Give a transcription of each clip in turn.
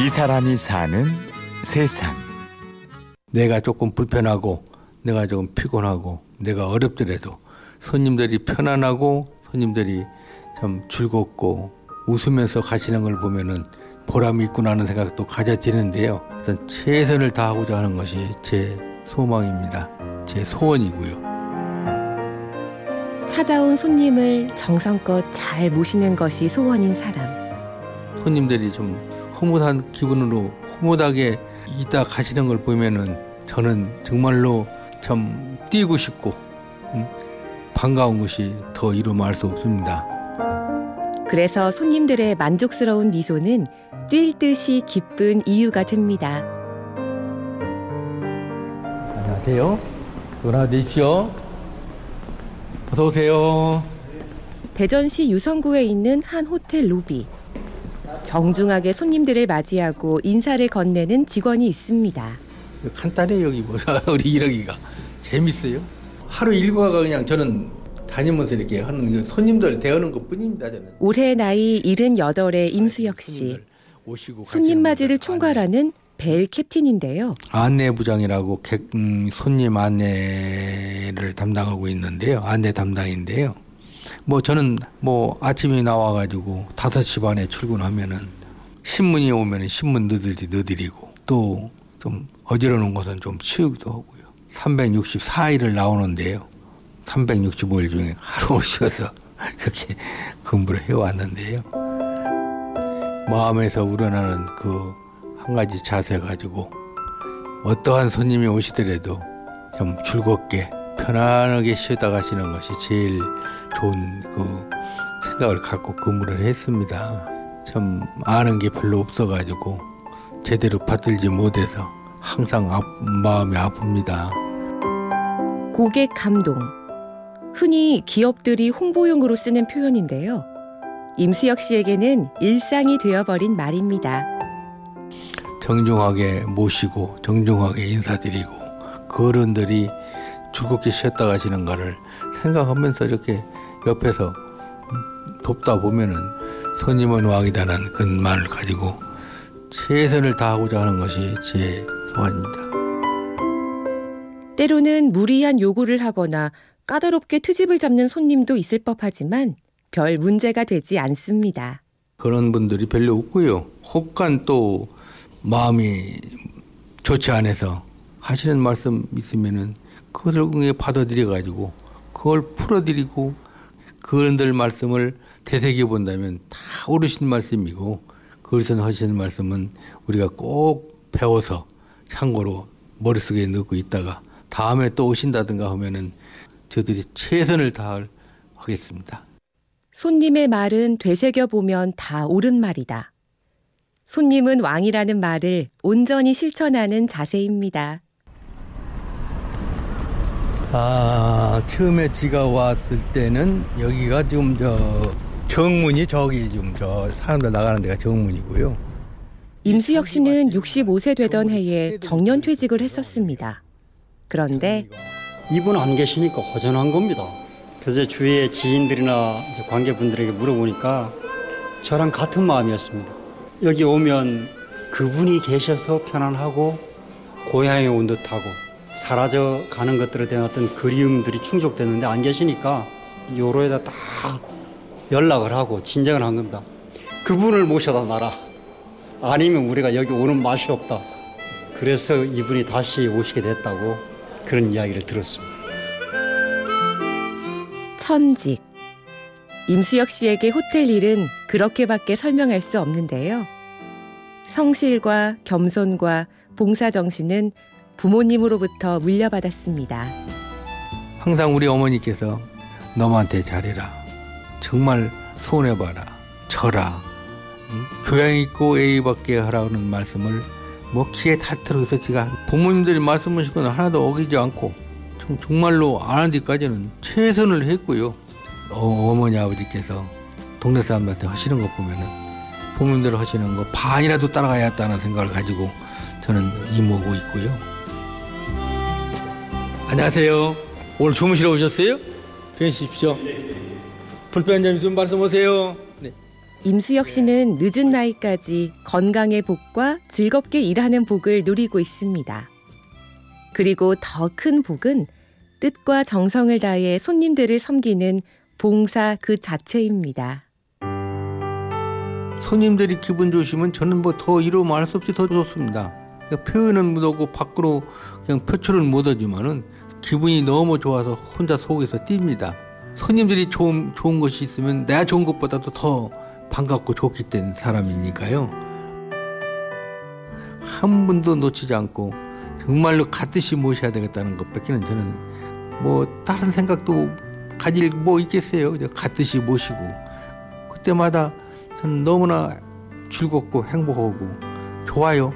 이 사람이 사는 세상. 내가 조금 불편하고 내가 조금 피곤하고 내가 어렵더라도 손님들이 편안하고 손님들이 참 즐겁고 웃으면서 가시는 걸 보면은 보람이 있구나 하는 생각도 가져지는데요. 우선 최선을 다하고자 하는 것이 제 소망입니다. 제 소원이고요. 찾아온 손님을 정성껏 잘 모시는 것이 소원인 사람. 손님들이 좀 흐뭇한 기분으로 흐뭇하게 있다 가시는 걸 보면은 저는 정말로 참 뛰고 싶고 음, 반가운 것이 더 이루 말할 수 없습니다. 그래서 손님들의 만족스러운 미소는 뛸 듯이 기쁜 이유가 됩니다. 안녕하세요. 전화 내십시오. 어서 오세요. 대전시 유성구에 있는 한 호텔 로비. 정중하게 손님들을 맞이하고 인사를 건네는 직원이 있습니다. 간단해 여기 뭐 우리 이러기가 재밌어요. 하루 일과가 그냥 저는 다니면서 이렇게 하는 그 손님들 대하는 것 뿐입니다 저는. 올해 나이 78의 임수혁 씨. 손님 맞이를 총괄하는 벨 캡틴인데요. 안내부장이라고 객, 음, 손님 안내를 담당하고 있는데요. 안내 담당인데요. 뭐 저는 뭐 아침에 나와가지고 5시 반에 출근하면은 신문이 오면은 신문 너들이 너드리고 또 좀 어지러운 것은 좀 치우기도 하고요. 364일을 나오는데요. 365일 중에 하루 쉬어서 그렇게 근무를 해왔는데요. 마음에서 우러나는 그 한 가지 자세 가지고 어떠한 손님이 오시더라도 좀 즐겁게 편안하게 쉬다 가시는 것이 제일 좋은 그 생각을 갖고 근무를 했습니다. 참 아는 게 별로 없어가지고 제대로 받들지 못해서 항상 아, 마음이 아픕니다. 고객 감동. 흔히 기업들이 홍보용으로 쓰는 표현인데요. 임수혁 씨에게는 일상이 되어버린 말입니다. 정중하게 모시고 정중하게 인사드리고 그 어른들이 즐겁게 쉬었다 가시는 거를 생각하면서 이렇게 옆에서 돕다 보면은 손님은 왕이다는 그 말을 가지고 최선을 다하고자 하는 것이 제 소원입니다. 때로는 무리한 요구를 하거나 까다롭게 트집을 잡는 손님도 있을 법하지만 별 문제가 되지 않습니다. 그런 분들이 별로 없고요. 혹간 또 마음이 좋지 않아서 하시는 말씀 있으면은 그것을 받아들여 가지고 그걸 풀어드리고 그런들 말씀을 되새겨 본다면 다 옳으신 말씀이고 그것은 하시는 말씀은 우리가 꼭 배워서 참고로 머릿속에 넣고 있다가 다음에 또 오신다든가 하면은 저들이 최선을 다하겠습니다. 손님의 말은 되새겨 보면 다 옳은 말이다. 손님은 왕이라는 말을 온전히 실천하는 자세입니다. 아 처음에 지가 왔을 때는 여기가 지금 저 정문이 저기 지금 저 사람들 나가는 데가 정문이고요. 임수혁 씨는 65세 되던 해에 정년 퇴직을 했었습니다. 그런데 이분 안 계시니까 허전한 겁니다. 그래서 주위의 지인들이나 관계분들에게 물어보니까 저랑 같은 마음이었습니다. 여기 오면 그분이 계셔서 편안하고 고향에 온 듯하고 사라져 가는 것들에 대한 어떤 그리움들이 충족되는데 안 계시니까 요로에다 다 연락을 하고 진정을 한 겁니다. 그분을 모셔다 놔라. 아니면 우리가 여기 오는 맛이 없다. 그래서 이분이 다시 오시게 됐다고 그런 이야기를 들었습니다. 천직. 임수혁 씨에게 호텔 일은 그렇게밖에 설명할 수 없는데요. 성실과 겸손과 봉사 정신은 부모님으로부터 물려받았습니다. 항상 우리 어머니께서 너한테 잘해라. 정말 손해봐라. 응? 교양 있고 예의 받게 하라는 말씀을 뭐 귀에 다 들어서 제가 부모님들이 말씀하시거나 하나도 어기지 않고 정- 정말로 안한 데까지는 최선을 했고요. 어, 어머니 아버지께서 동네 사람들한테 하시는 거 보면은 부모님들 하시는 거 반이라도 따라가야겠다는 생각을 가지고 저는 임하고 있고요. 안녕하세요. 오늘 주무시러 오셨어요? 계십시오. 불편한 점 있으면 말씀하세요. 네. 임수혁 씨는 늦은 나이까지 건강의 복과 즐겁게 일하는 복을 누리고 있습니다. 그리고 더 큰 복은 뜻과 정성을 다해 손님들을 섬기는 봉사 그 자체입니다. 손님들이 기분 좋으시면 저는 뭐 더 이루 말할 수 없이 더 좋습니다. 그러니까 표현은 못하고 밖으로 그냥 표출은 못하지만은 기분이 너무 좋아서 혼자 속에서 뜁니다. 손님들이 좋은 좋은 것이 있으면 내가 좋은 것보다도 더 반갑고 좋기 된 사람이니까요. 한 분도 놓치지 않고 정말로 같듯이 모셔야 되겠다는 것밖에는 저는 뭐 다른 생각도 가질 뭐 있겠어요. 같듯이 모시고 그때마다 저는 너무나 즐겁고 행복하고 좋아요.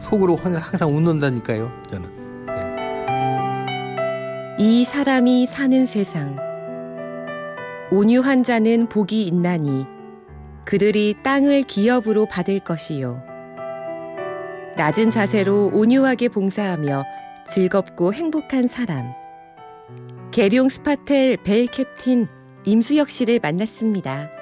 속으로 항상 웃는다니까요. 저는. 이 사람이 사는 세상. 온유한 자는 복이 있나니 그들이 땅을 기업으로 받을 것이요. 낮은 자세로 온유하게 봉사하며 즐겁고 행복한 사람. 계룡 스파텔 벨 캡틴 임수혁 씨를 만났습니다.